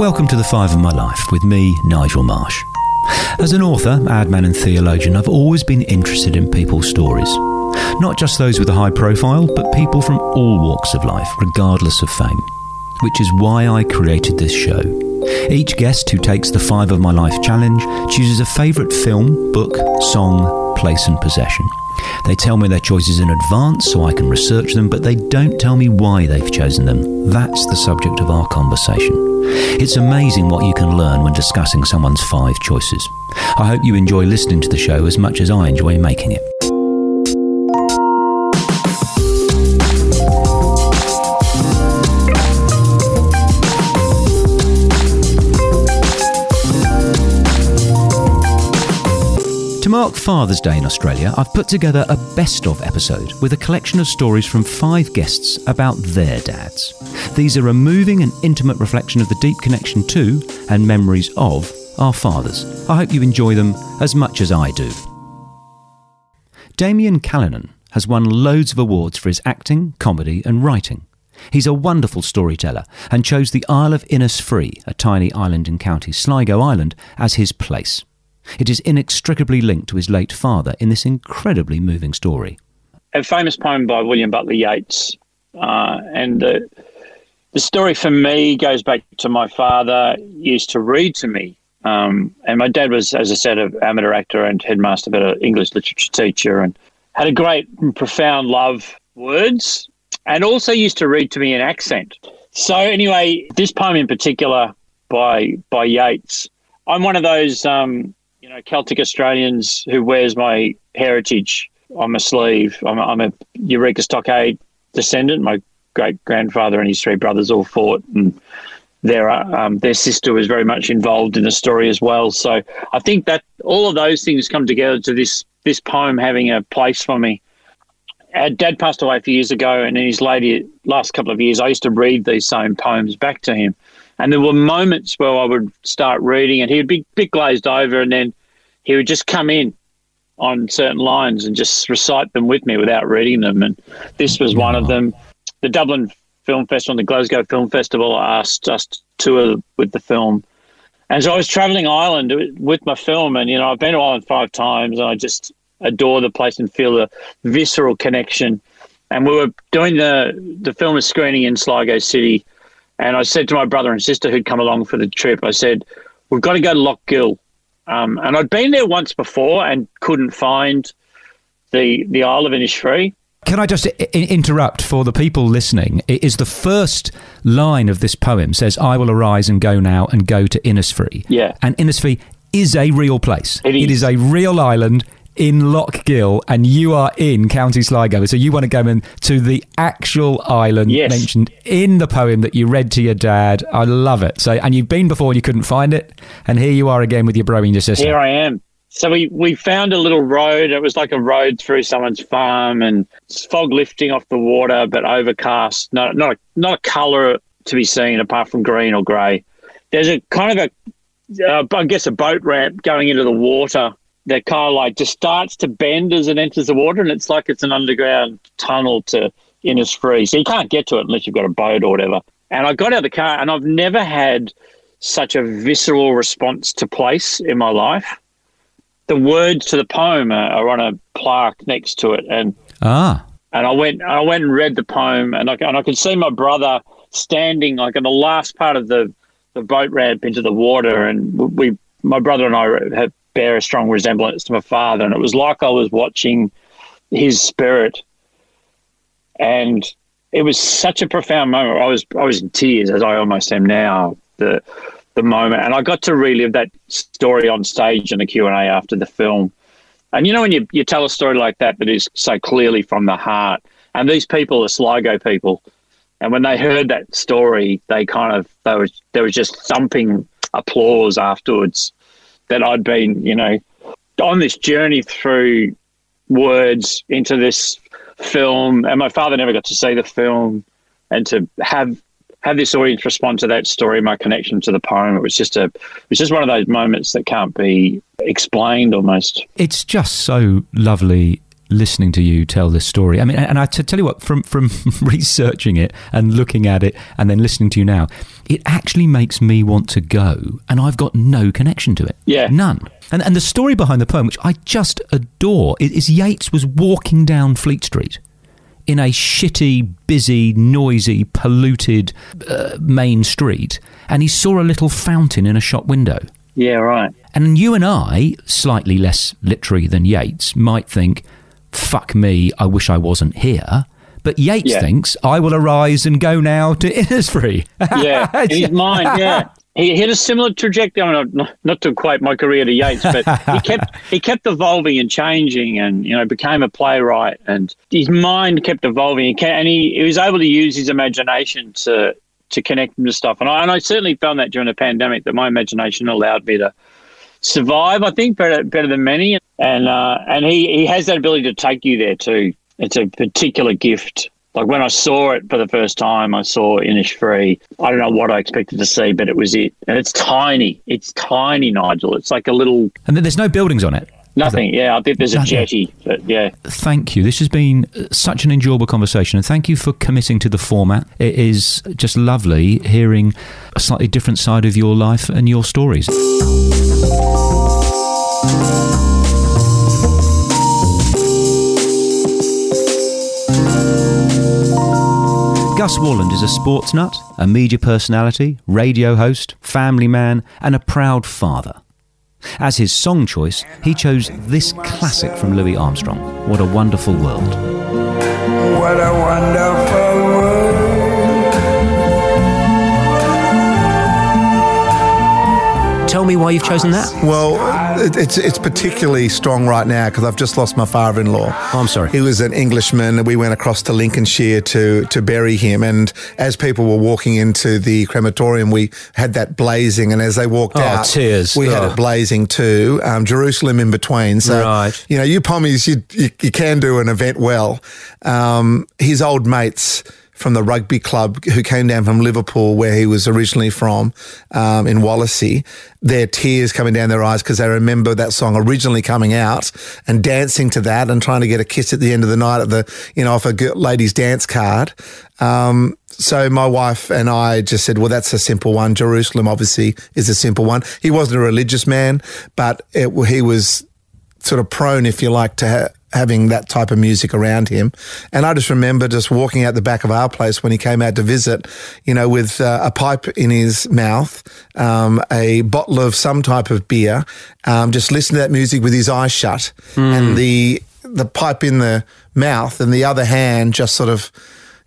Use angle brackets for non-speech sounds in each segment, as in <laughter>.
Welcome to The Five of My Life with me, Nigel Marsh. As an author, ad man, and theologian, I've always been interested in people's stories. Not just those with a high profile, but people from all walks of life, regardless of fame. Which is why I created this show. Each guest who takes the Five of My Life challenge chooses a favourite film, book, song, place, and possession. They tell me their choices in advance so I can research them, but they don't tell me why they've chosen them. That's the subject of our conversation. It's amazing what you can learn when discussing someone's five choices. I hope you enjoy listening to the show as much as I enjoy making it. Mark Father's Day in Australia, I've put together a best of episode with a collection of stories from five guests about their dads. These are a moving and intimate reflection of the deep connection to and memories of our fathers. I hope you enjoy them as much as I do. Damian Callinan has won loads of awards for his acting, comedy, and writing. He's a wonderful storyteller and chose the Isle of Innisfree, a tiny island in County Sligo Island, as his place. It is inextricably linked to his late father in this incredibly moving story. A famous poem by William Butler Yeats, uh, and the, story for me goes back to my father used to read to me. Um, and my dad was, as I said, an amateur actor and headmaster, but an English literature teacher, and had a great and profound love words, and also used to read to me in accent. So anyway, this poem in particular by by Yeats, I'm one of those um, know, Celtic Australians who wears my heritage on my sleeve. I'm, I'm a Eureka Stockade descendant. My great grandfather and his three brothers all fought, and their um, their sister was very much involved in the story as well. So I think that all of those things come together to this this poem having a place for me. Our dad passed away a few years ago, and in his later last couple of years, I used to read these same poems back to him. And there were moments where I would start reading, and he would be a bit glazed over, and then he would just come in on certain lines and just recite them with me without reading them. And this was one of them. The Dublin Film Festival and the Glasgow Film Festival asked us to tour with the film. And so I was traveling Ireland with my film, and you know I've been to Ireland five times, and I just adore the place and feel the visceral connection. And we were doing the the film was screening in Sligo City, and I said to my brother and sister who'd come along for the trip, I said, "We've got to go to Lough Gill." Um, and I'd been there once before and couldn't find the the Isle of Innisfree. Can I just I- interrupt for the people listening? It is the first line of this poem says, "I will arise and go now and go to Innisfree." Yeah, and Innisfree is a real place. It is, it is a real island in Lough Gill, and you are in County Sligo. So you want to go in to the actual island yes. mentioned in the poem that you read to your dad. I love it. So, and you've been before and you couldn't find it, and here you are again with your bro and your sister. Here I am. So we, we found a little road. It was like a road through someone's farm, and fog lifting off the water, but overcast. Not not a, not a colour to be seen apart from green or grey. There's a kind of a, uh, I guess, a boat ramp going into the water that kind of like just starts to bend as it enters the water, and it's like it's an underground tunnel to Innisfree. So you can't get to it unless you've got a boat or whatever. And I got out of the car, and I've never had such a visceral response to place in my life. The words to the poem are, are on a plaque next to it, and ah, and I went I went and read the poem, and I and I could see my brother standing like in the last part of the the boat ramp into the water, and we my brother and I have bear a strong resemblance to my father, and it was like I was watching his spirit, and it was such a profound moment. I was I was in tears, as I almost am now. The the moment, and I got to relive that story on stage in the Q and A after the film. And you know when you you tell a story like that that is so clearly from the heart, and these people are Sligo people, and when they heard that story, they kind of they were there was just thumping applause afterwards that I'd been, you know, on this journey through words into this film, and my father never got to see the film, and to have have this audience respond to that story, my connection to the poem, it was just a, it was just one of those moments that can't be explained almost. It's just so lovely listening to you tell this story. I mean, and I t- tell you what, from from <laughs> researching it and looking at it, and then listening to you now, it actually makes me want to go, and I've got no connection to it. Yeah. none. And and the story behind the poem, which I just adore, is, Yeats was walking down Fleet Street in a shitty, busy, noisy, polluted uh, main street, and he saw a little fountain in a shop window. Yeah, right. And you and I, slightly less literary than Yeats, might think, fuck me, I wish I wasn't here. But Yeats Yeah. thinks, I will arise and go now to <laughs> Innisfree. Yeah, <laughs> in his mind, yeah. He had a similar trajectory. I mean, not, not to equate my career to Yeats, but he <laughs> kept he kept evolving and changing, and you know became a playwright. And his mind kept evolving, and he, he was able to use his imagination to to connect him to stuff. And I and I certainly found that during the pandemic that my imagination allowed me to survive. I think better better than many, and uh, and he he has that ability to take you there too. It's a particular gift. Like when I saw it for the first time, I saw Innisfree. I don't know what I expected to see, but it was it. And it's tiny. It's tiny, Nigel. It's like a little and then there's no buildings on it. nothing. Yeah, I think there's a jetty, but yeah. Thank you. This has been uh, such an enjoyable conversation, and thank you for committing to the format. It is just lovely hearing a slightly different side of your life and your stories. Gus Worland is a sports nut, a media personality, radio host, family man, and a proud father. As his song choice, he chose this classic from Louis Armstrong, What a Wonderful World. What a wonderful Tell me why you've chosen that. Well, it- it's it's particularly strong right now because I've just lost my father-in-law. Oh, I'm sorry. He was an Englishman. We went across to Lincolnshire to to bury him, and as people were walking into the crematorium, we had that blazing, and as they walked Oh, out, tears. we had Oh. it blazing too. Um, Jerusalem in between. So Right. you know, you pommies, you, you you can do an event well. Um, his old mates from the rugby club who came down from Liverpool, where he was originally from, um, in Wallasey, their tears coming down their eyes because they remember that song originally coming out and dancing to that and trying to get a kiss at the end of the night at the, you know, off a ladies' dance card. Um, so my wife and I just said, well, that's a simple one. Jerusalem obviously is a simple one. He wasn't a religious man, but it, he was sort of prone, if you like, to ha- having that type of music around him. And I just remember just walking out the back of our place when he came out to visit, you know, with uh, a pipe in his mouth, um, a bottle of some type of beer, um, just listening to that music with his eyes shut, and the the pipe in the mouth, and the other hand just sort of.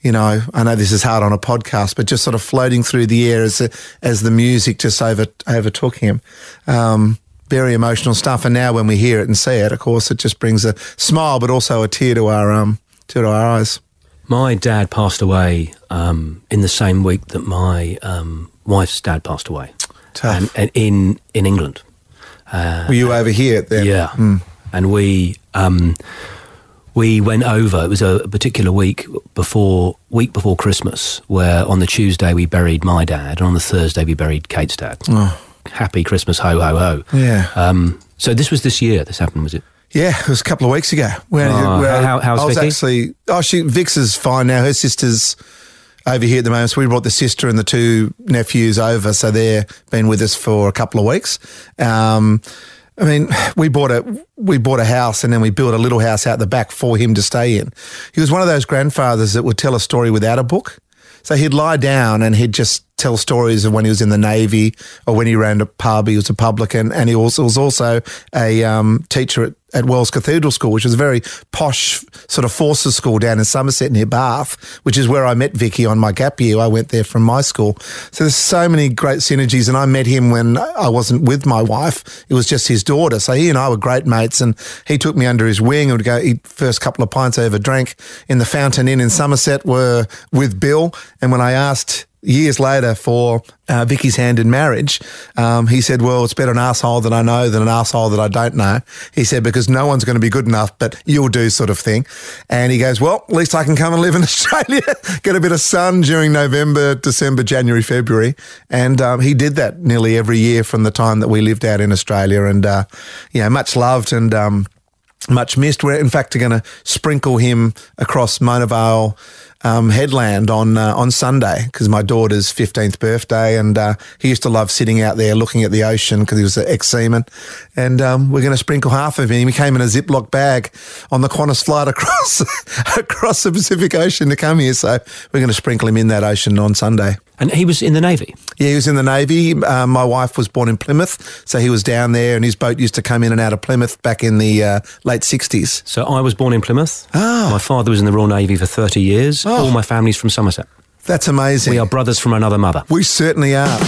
You know, I know this is hard on a podcast, but just sort of floating through the air as the, as the music just over overtook him. Um, very emotional stuff. And now when we hear it and see it, of course, it just brings a smile, but also a tear to our um to our eyes. My dad passed away um, in the same week that my um, wife's dad passed away, and, and in in England. Were you over here then? Yeah, and we um, we went over. It was a particular week before week before Christmas, where on the Tuesday we buried my dad, and on the Thursday we buried Kate's dad. Happy Christmas, ho ho ho! Yeah. Um, so this was this year. This happened, was it? Yeah, it was a couple of weeks ago. Where, Oh, how- how's I was Vicky? actually. Oh, she Vix is fine now. Her sister's over here at the moment. So we brought the sister and the two nephews over. So they're been with us for a couple of weeks. Um, I mean, we bought a we bought a house and then we built a little house out the back for him to stay in. He was one of those grandfathers that would tell a story without a book. So he'd lie down and he'd just tell stories of when he was in the Navy or when he ran a pub. He was a publican and he also was also a um, teacher at, at Wells Cathedral School, which was a very posh sort of forces school down in Somerset near Bath, which is where I met Vicky on my gap year. I went there from my school. So there's so many great synergies. And I met him when I wasn't with my wife. It was just his daughter. So he and I were great mates and he took me under his wing and would go eat first couple of pints I ever drank in the Fountain Inn in Somerset were with Bill. And when I asked years later for uh, Vicky's hand in marriage, um, he said, well, it's better an asshole that I know than an asshole that I don't know. He said, because no one's going to be good enough, but you'll do sort of thing. And he goes, well, at least I can come and live in <laughs> Australia, get a bit of sun during November, December, January, February. And um, he did that nearly every year from the time that we lived out in Australia. And, uh, yeah, much loved and, um, much missed. We're in fact going to sprinkle him across Mona Vale um, headland on uh, on Sunday because my daughter's fifteenth birthday, and uh, he used to love sitting out there looking at the ocean because he was an ex seaman. And um, we're going to sprinkle half of him. He came in a Ziploc bag on the Qantas flight across <laughs> across the Pacific Ocean to come here. So we're going to sprinkle him in that ocean on Sunday. And he was in the Navy. Yeah, he was in the Navy. Um, my wife was born in Plymouth, so he was down there, and his boat used to come in and out of Plymouth back in the uh, late 60s. So I was born in Plymouth. Ah. My father was in the Royal Navy for 30 years. Oh. All my family's from Somerset. That's amazing. We are brothers from another mother. We certainly are.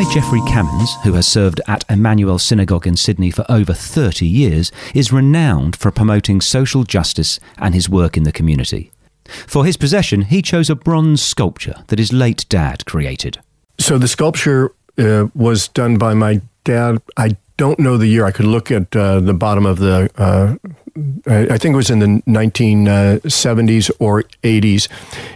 Rabbi Jeffrey Kamins, who has served at Emanuel Synagogue in Sydney for over 30 years, is renowned for promoting social justice and his work in the community. For his possession, he chose a bronze sculpture that his late dad created. So the sculpture uh, was done by my dad. I don't know the year. I could look at uh, the bottom of the. Uh, I I think it was in the 1970s or 80s.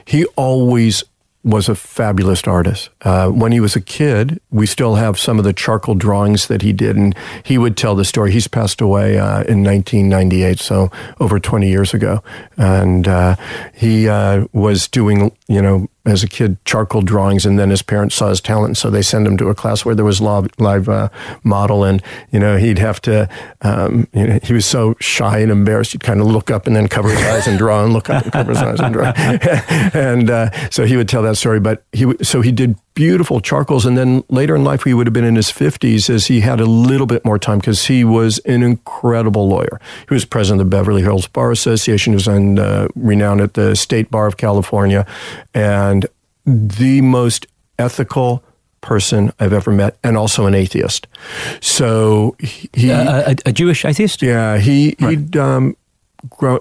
He always was a fabulous artist. Uh, when he was a kid, we still have some of the charcoal drawings that he did, and he would tell the story. He's passed away uh, in 1998, so over 20 years ago, and uh, he uh, was doing, you know, as a kid, charcoal drawings, and then his parents saw his talent, so they sent him to a class where there was live, live uh, model, and you know he'd have to. Um, you know, he was so shy and embarrassed, he'd kind of look up and then cover his eyes and draw, and look up and cover his eyes and draw, <laughs> and uh, so he would tell that story. But he so he did beautiful charcoals, and then later in life he would have been in his fifties as he had a little bit more time because he was an incredible lawyer. He was president of the Beverly Hills Bar Association. He was on, uh, renowned at the State Bar of California, and the most ethical person I've ever met, and also an atheist. So he, he Uh, a, a Jewish atheist? yeah, he he'd um, grown.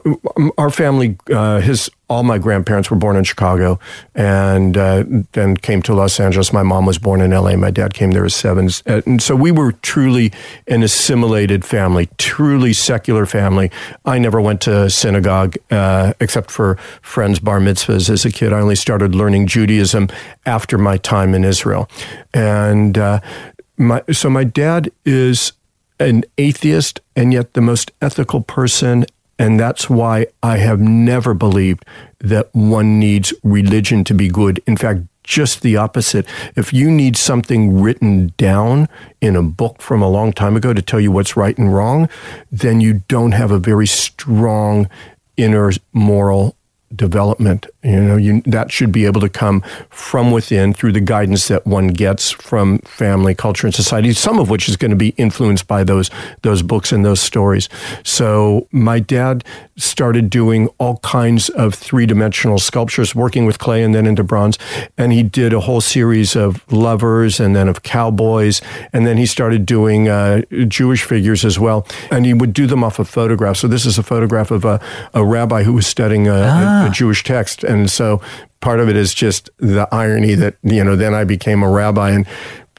Our family, uh, his all my grandparents were born in Chicago, and uh, then came to Los Angeles. My mom was born in L.A. My dad came there as seven, Uh, and so we were truly an assimilated family, truly secular family. I never went to synagogue uh, except for friends' bar mitzvahs as a kid. I only started learning Judaism after my time in Israel, and uh, my so my dad is an atheist and yet the most ethical person. And that's why I have never believed that one needs religion to be good. In fact, just the opposite. If you need something written down in a book from a long time ago to tell you what's right and wrong, then you don't have a very strong inner moral development. You know, you, that should be able to come from within through the guidance that one gets from family, culture, and society. Some of which is going to be influenced by those those books and those stories. So my dad started doing all kinds of three dimensional sculptures, working with clay and then into bronze. And he did a whole series of lovers and then of cowboys, and then he started doing uh, Jewish figures as well. And he would do them off of photographs. So this is a photograph of a, a rabbi who was studying a, a, a Jewish text, and so part of it is just the irony that you know. Then I became a rabbi, and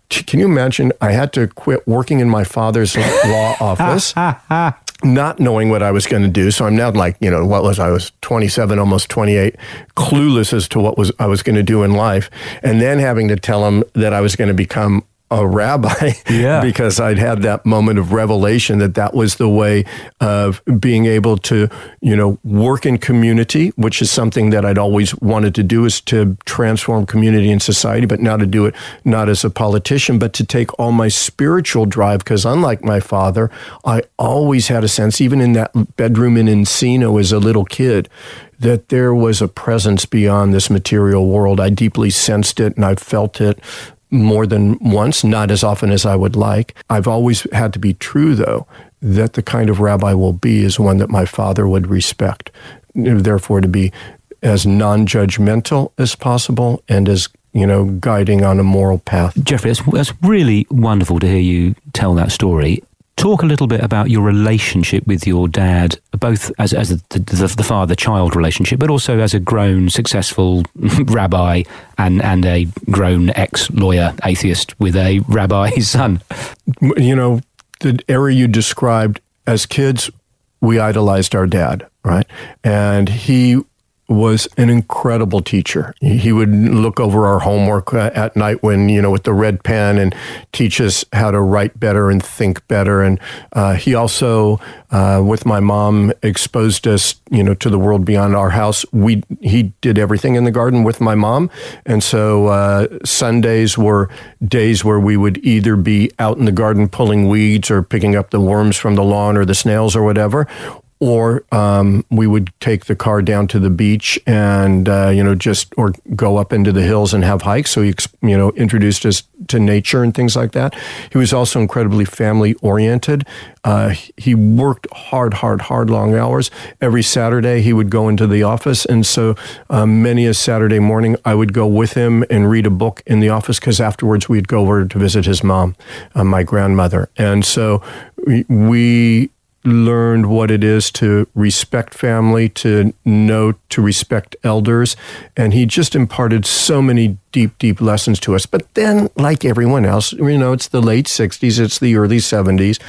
can you imagine? I had to quit working in my father's <laughs> law office. <laughs> Not knowing what I was going to do, so I'm now like you know what was I was 27, almost 28, clueless as to what was I was going to do in life, and then having to tell him that I was going to become a rabbi <laughs> Yeah. because I'd had that moment of revelation that that was the way of being able to, you know, work in community, which is something that I'd always wanted to do is to transform community and society, but now to do it not as a politician, but to take all my spiritual drive. Because unlike my father, I always had a sense, even in that bedroom in Encino as a little kid, that there was a presence beyond this material world. I deeply sensed it and I felt it more than once, not as often as I would like. I've always had to be true, though, that the kind of rabbi will be is one that my father would respect. Therefore, to be as non judgmental as possible and as you know, guiding on a moral path. Jeffrey, that's, that's really wonderful to hear you tell that story. Talk a little bit about your relationship with your dad, both as, as the, the, the father child relationship, but also as a grown, successful <laughs> rabbi and, and a grown ex lawyer atheist with a rabbi's <laughs> son. You know, the era you described as kids, we idolized our dad, right? And he was an incredible teacher. He would look over our homework uh, at night when, you know, with the red pen and teach us how to write better and think better. And uh, he also, uh, with my mom, exposed us, you know, to the world beyond our house. We he did everything in the garden with my mom, and so uh, Sundays were days where we would either be out in the garden pulling weeds or picking up the worms from the lawn or the snails or whatever, or um, we would take the car down to the beach and uh, you know just or go up into the hills and have hikes. So he you know introduced us to nature and things like that. He was also incredibly family oriented. Uh, he worked hard, hard, hard, long hours. Every Saturday he would go into the office, and so um, many a Saturday morning I would go with him and read a book in the office because afterwards we'd go over to visit his mom, uh, my grandmother, and so we, we learned what it is to respect family, to know to respect elders. And he just imparted so many deep, deep lessons to us. But then, like everyone else, you know, it's the late 60s, it's the early 70s,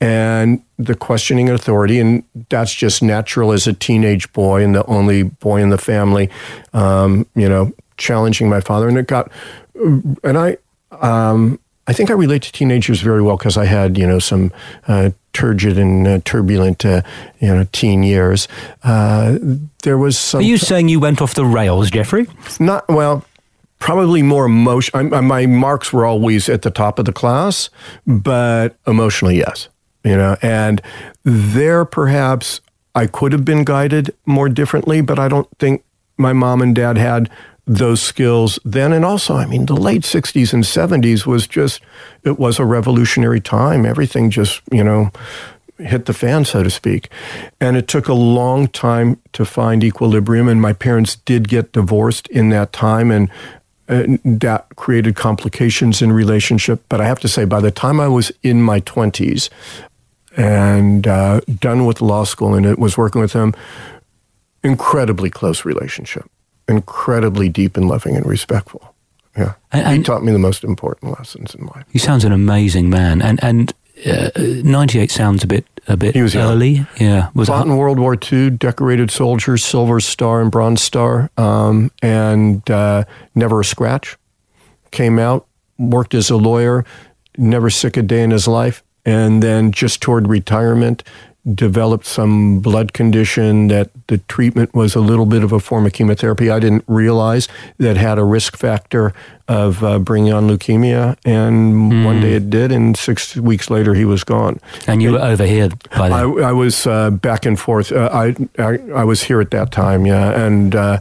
and the questioning authority. And that's just natural as a teenage boy and the only boy in the family, um, you know, challenging my father. And it got, and I, um, I think I relate to teenagers very well because I had, you know, some uh, turgid and uh, turbulent, uh, you know, teen years. Uh, there was some. Are you saying you went off the rails, Jeffrey? Not well. Probably more emotion. my marks were always at the top of the class, but emotionally, yes. You know, and there perhaps I could have been guided more differently, but I don't think my mom and dad had those skills then. And also, I mean, the late 60s and 70s was just, it was a revolutionary time. Everything just, you know, hit the fan, so to speak. And it took a long time to find equilibrium. And my parents did get divorced in that time. And uh, that created complications in relationship. But I have to say, by the time I was in my 20s and uh, done with law school and it was working with them, incredibly close relationship incredibly deep and loving and respectful. Yeah, and, he taught me the most important lessons in life. He sounds an amazing man, and and uh, ninety eight sounds a bit a bit he was early. Young. Yeah, was fought in World War II, decorated soldier, Silver Star and Bronze Star, um, and uh, never a scratch. Came out, worked as a lawyer, never sick a day in his life, and then just toward retirement, developed some blood condition that the treatment was a little bit of a form of chemotherapy I didn't realize that had a risk factor of uh, bringing on leukemia. And mm. one day it did, and six weeks later he was gone. And you were over here by then? I, I was uh, back and forth. Uh, I, I, I was here at that time, yeah. And uh,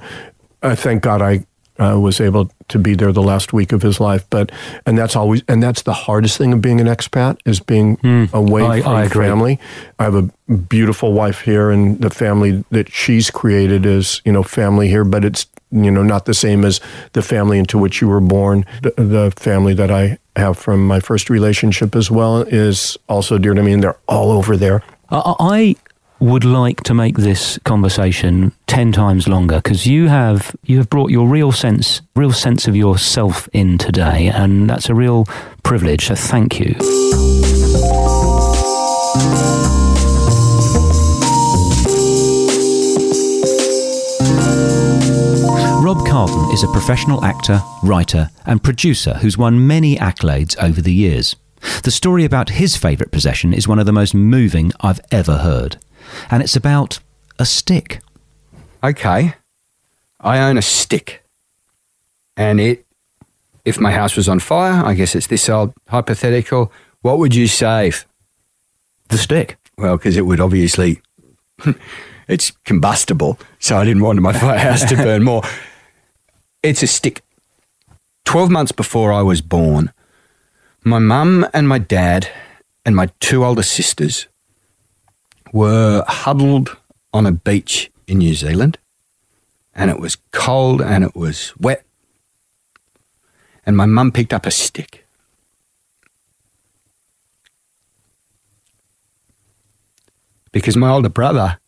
thank God I uh, was able to be there the last week of his life. But and that's always and that's the hardest thing of being an expat is being mm, away I, from I family. I have a beautiful wife here, and the family that she's created is you know family here, but it's you know not the same as the family into which you were born. The, the family that I have from my first relationship as well is also dear to me, and they're all over there. I would like to make this conversation 10 times longer because you have you have brought your real sense real sense of yourself in today and that's a real privilege so thank you Rob Carlton is a professional actor, writer, and producer who's won many accolades over the years. The story about his favourite possession is one of the most moving I've ever heard and it's about a stick. Okay, I own a stick, and it. If my house was on fire, I guess it's this old hypothetical. What would you save? The stick. Well, because it would obviously. <laughs> it's combustible, so I didn't want my <laughs> house to burn more. It's a stick. 12 months before I was born, my mum and my dad and my two older sisters were huddled on a beach in New Zealand, and it was cold and it was wet. And my mum picked up a stick. Because my older brother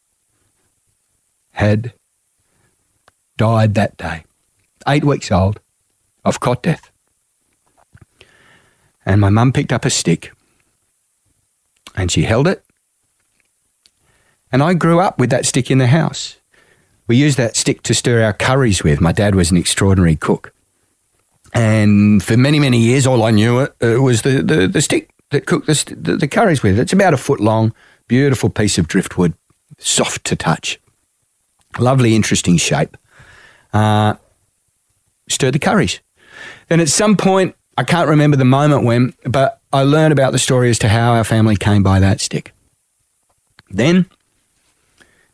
had died that day, eight weeks old, of cot death. And my mum picked up a stick and she held it And I grew up with that stick in the house. We used that stick to stir our curries with. My dad was an extraordinary cook. And for many, many years, all I knew it, uh, was the, the, the stick that cooked the, the, the curries with. It's about a foot long, beautiful piece of driftwood, soft to touch. Lovely, interesting shape. Uh, stir the curries. Then at some point, I can't remember the moment when, but I learned about the story as to how our family came by that stick. Then,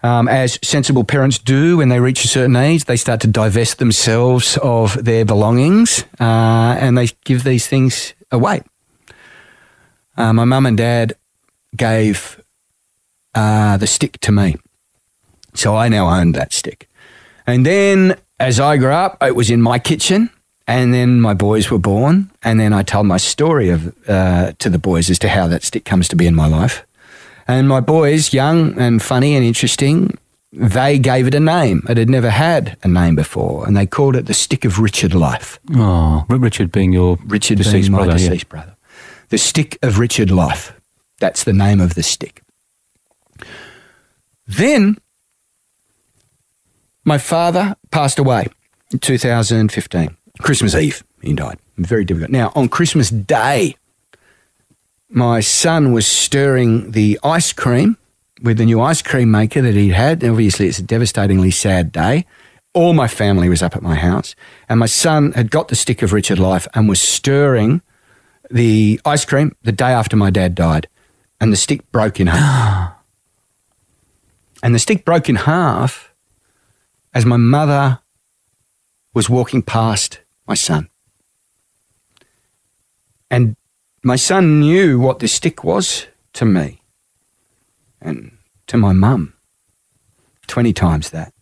um, as sensible parents do when they reach a certain age, they start to divest themselves of their belongings uh, and they give these things away. Uh, my mum and dad gave uh, the stick to me. So I now owned that stick. And then as I grew up, it was in my kitchen. And then my boys were born. And then I told my story of, uh, to the boys as to how that stick comes to be in my life. And my boys, young and funny and interesting, they gave it a name. It had never had a name before. And they called it the Stick of Richard Life. Oh, Richard being your Richard deceased being my brother. yeah. deceased brother. The Stick of Richard Life. That's the name of the stick. Then my father passed away in 2015. Christmas Eve, he died. Very difficult. Now, on Christmas Day, my son was stirring the ice cream with the new ice cream maker that he'd had. And Obviously, it's a devastatingly sad day. All my family was up at my house, and my son had got the stick of Richard Life and was stirring the ice cream the day after my dad died, and the stick broke in half. <gasps> and the stick broke in half as my mother was walking past my son. And my son knew what this stick was to me and to my mum. 20 times that.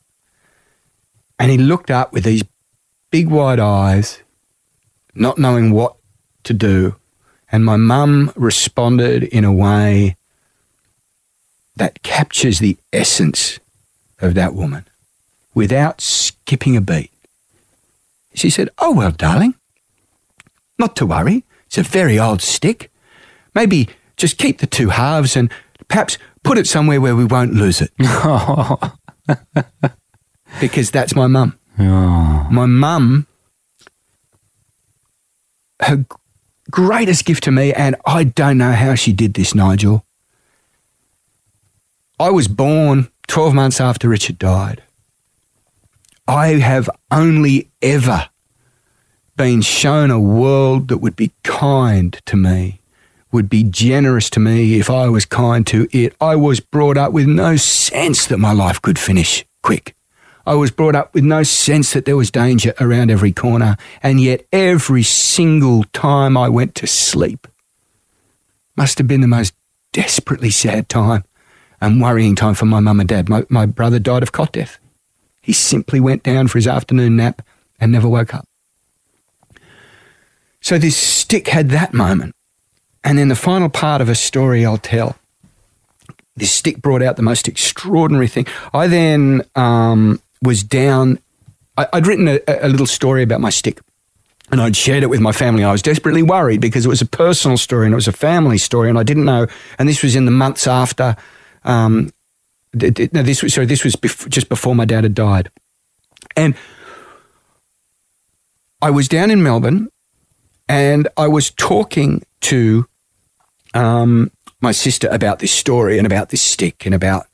And he looked up with these big wide eyes, not knowing what to do. And my mum responded in a way that captures the essence of that woman without skipping a beat. She said, Oh, well, darling, not to worry. It's a very old stick. Maybe just keep the two halves and perhaps put it somewhere where we won't lose it. <laughs> because that's my mum. Oh. My mum, her greatest gift to me, and I don't know how she did this, Nigel. I was born 12 months after Richard died. I have only ever been shown a world that would be kind to me, would be generous to me if I was kind to it. I was brought up with no sense that my life could finish quick. I was brought up with no sense that there was danger around every corner, and yet every single time I went to sleep must have been the most desperately sad time and worrying time for my mum and dad. My, my brother died of cot death. He simply went down for his afternoon nap and never woke up. So this stick had that moment. And then the final part of a story I'll tell. This stick brought out the most extraordinary thing. I then um, was down, I, I'd written a, a little story about my stick and I'd shared it with my family. I was desperately worried because it was a personal story and it was a family story, and I didn't know. And this was in the months after. Um, no, this was sorry. This was bef- just before my dad had died, and I was down in Melbourne, and I was talking to um, my sister about this story and about this stick and about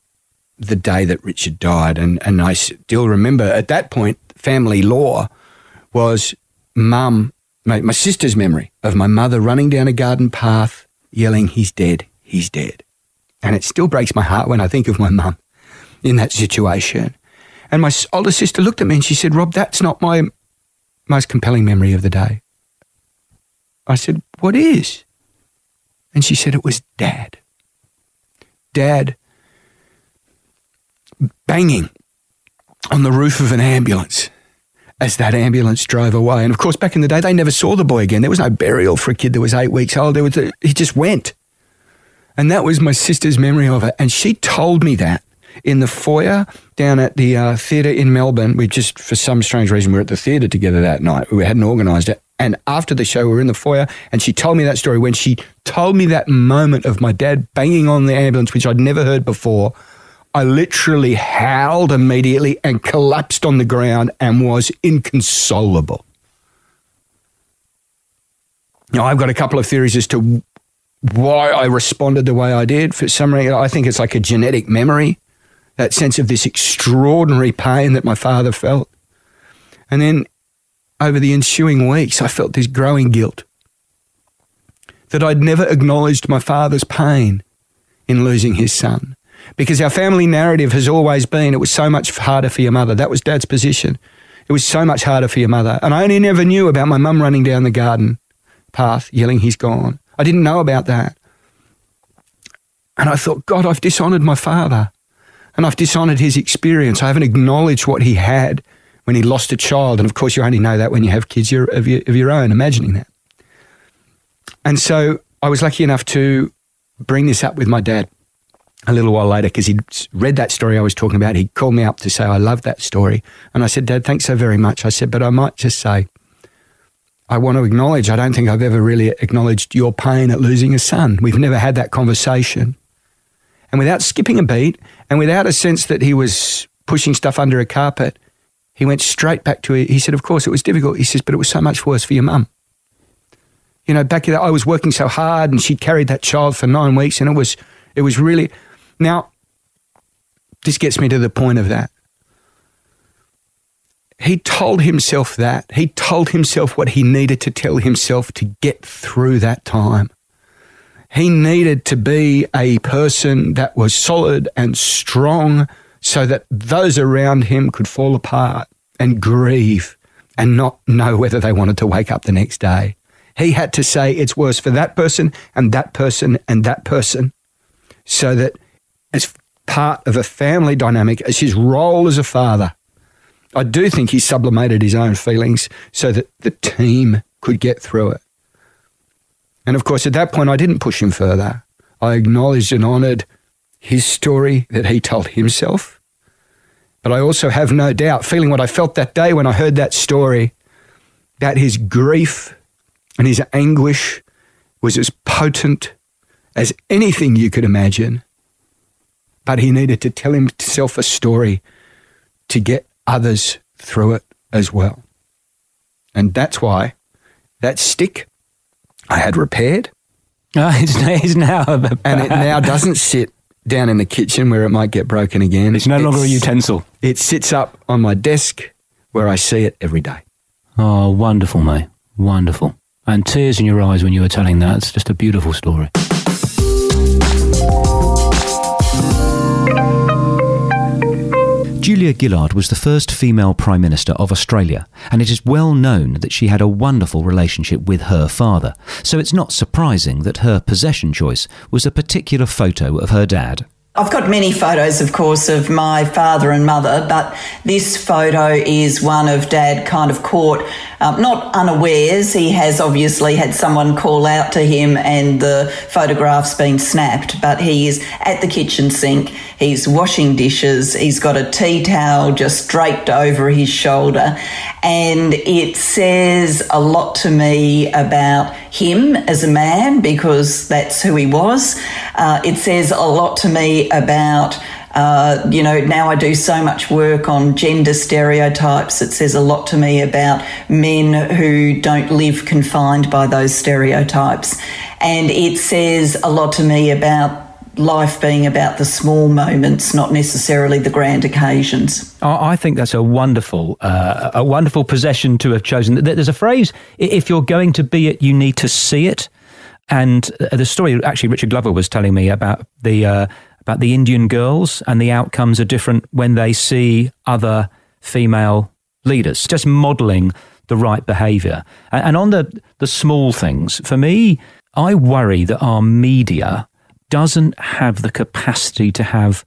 the day that Richard died. And, and I still remember at that point, family law was mum, my, my sister's memory of my mother running down a garden path yelling, He's dead, he's dead. And it still breaks my heart when I think of my mum in that situation. And my older sister looked at me and she said, Rob, that's not my most compelling memory of the day. I said, What is? And she said, It was dad. Dad banging on the roof of an ambulance as that ambulance drove away. And of course, back in the day, they never saw the boy again. There was no burial for a kid that was eight weeks old. There was a, he just went. And that was my sister's memory of it. And she told me that in the foyer down at the uh, theatre in Melbourne. We just, for some strange reason, we were at the theatre together that night. We hadn't organised it. And after the show, we were in the foyer, and she told me that story. When she told me that moment of my dad banging on the ambulance, which I'd never heard before, I literally howled immediately and collapsed on the ground and was inconsolable. Now, I've got a couple of theories as to why I responded the way I did. For some reason, I think it's like a genetic memory, that sense of this extraordinary pain that my father felt. And then over the ensuing weeks, I felt this growing guilt that I'd never acknowledged my father's pain in losing his son. Because our family narrative has always been it was so much harder for your mother. That was dad's position. It was so much harder for your mother. And I only never knew about my mum running down the garden path yelling, He's gone. I didn't know about that. And I thought, God, I've dishonored my father and I've dishonored his experience. I haven't acknowledged what he had when he lost a child. And of course, you only know that when you have kids of your, of your own, imagining that. And so I was lucky enough to bring this up with my dad a little while later because he'd read that story I was talking about. He called me up to say, I love that story. And I said, Dad, thanks so very much. I said, but I might just say, I want to acknowledge, I don't think I've ever really acknowledged your pain at losing a son. We've never had that conversation. And without skipping a beat and without a sense that he was pushing stuff under a carpet, he went straight back to it. He said, Of course, it was difficult. He says, But it was so much worse for your mum. You know, back then I was working so hard and she carried that child for nine weeks and it was, it was really. Now, this gets me to the point of that. He told himself that. He told himself what he needed to tell himself to get through that time. He needed to be a person that was solid and strong so that those around him could fall apart and grieve and not know whether they wanted to wake up the next day. He had to say it's worse for that person and that person and that person so that as part of a family dynamic, as his role as a father, I do think he sublimated his own feelings so that the team could get through it. And of course, at that point, I didn't push him further. I acknowledged and honoured his story that he told himself. But I also have no doubt, feeling what I felt that day when I heard that story, that his grief and his anguish was as potent as anything you could imagine. But he needed to tell himself a story to get others through it as well. And that's why that stick I had repaired. Oh, it's, <laughs> it's now. and it now doesn't sit down in the kitchen where it might get broken again. It's no it's, longer a utensil. It sits up on my desk where I see it every day. Oh, wonderful, mate. Wonderful. And tears in your eyes when you were telling that. It's just a beautiful story. Julia Gillard was the first female Prime Minister of Australia, and it is well known that she had a wonderful relationship with her father, so it's not surprising that her possession choice was a particular photo of her dad. I've got many photos, of course, of my father and mother, but this photo is one of dad kind of caught, um, not unawares. He has obviously had someone call out to him and the photograph's been snapped, but he is at the kitchen sink. He's washing dishes. He's got a tea towel just draped over his shoulder. And it says a lot to me about him as a man because that's who he was. Uh, it says a lot to me about. Uh, you know, now I do so much work on gender stereotypes. It says a lot to me about men who don't live confined by those stereotypes. And it says a lot to me about life being about the small moments, not necessarily the grand occasions. I think that's a wonderful, uh, a wonderful possession to have chosen. There's a phrase: "If you're going to be it, you need to see it." And uh, the story, actually, Richard Glover was telling me about the uh, about the Indian girls, and the outcomes are different when they see other female leaders. Just modelling the right behaviour, and on the the small things. For me, I worry that our media doesn't have the capacity to have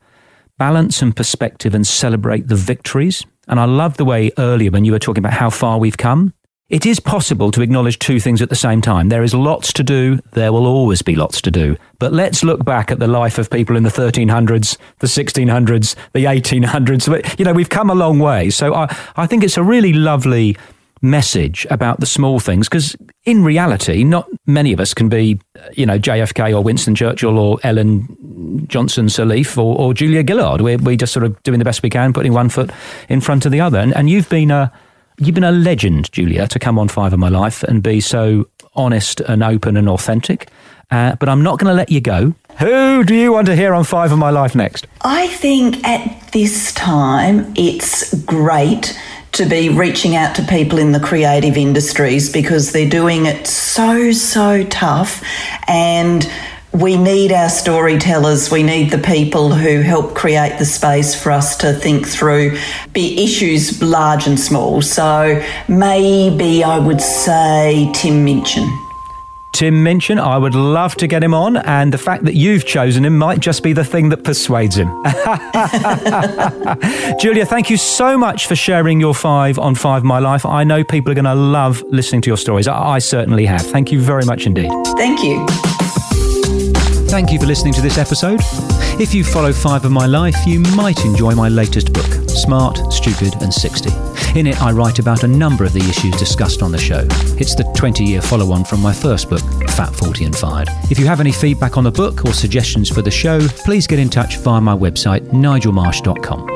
balance and perspective and celebrate the victories. And I love the way earlier when you were talking about how far we've come. It is possible to acknowledge two things at the same time. There is lots to do. There will always be lots to do. But let's look back at the life of people in the 1300s, the 1600s, the 1800s. You know, we've come a long way. So I, I think it's a really lovely message about the small things because in reality, not many of us can be, you know, JFK or Winston Churchill or Ellen Johnson Sirleaf or, or Julia Gillard. We're, we just sort of doing the best we can, putting one foot in front of the other. And, and you've been a you've been a legend, Julia, to come on Five of My Life and be so honest and open and authentic. Uh, but I'm not going to let you go. Who do you want to hear on Five of My Life next? I think at this time it's great to be reaching out to people in the creative industries because they're doing it so, so tough. And we need our storytellers. We need the people who help create the space for us to think through be issues large and small. So maybe I would say Tim Minchin. Tim Minchin. I would love to get him on, and the fact that you've chosen him might just be the thing that persuades him. <laughs> Julia, thank you so much for sharing your five on Five My Life. I know people are going to love listening to your stories. I, I certainly have. Thank you very much indeed. Thank you. Thank you for listening to this episode. If you follow Five of My Life, you might enjoy my latest book, Smart, Stupid and 60. In it, I write about a number of the issues discussed on the show. It's the 20 year follow on from my first book, Fat 40 and Fired. If you have any feedback on the book or suggestions for the show, please get in touch via my website, nigelmarsh.com.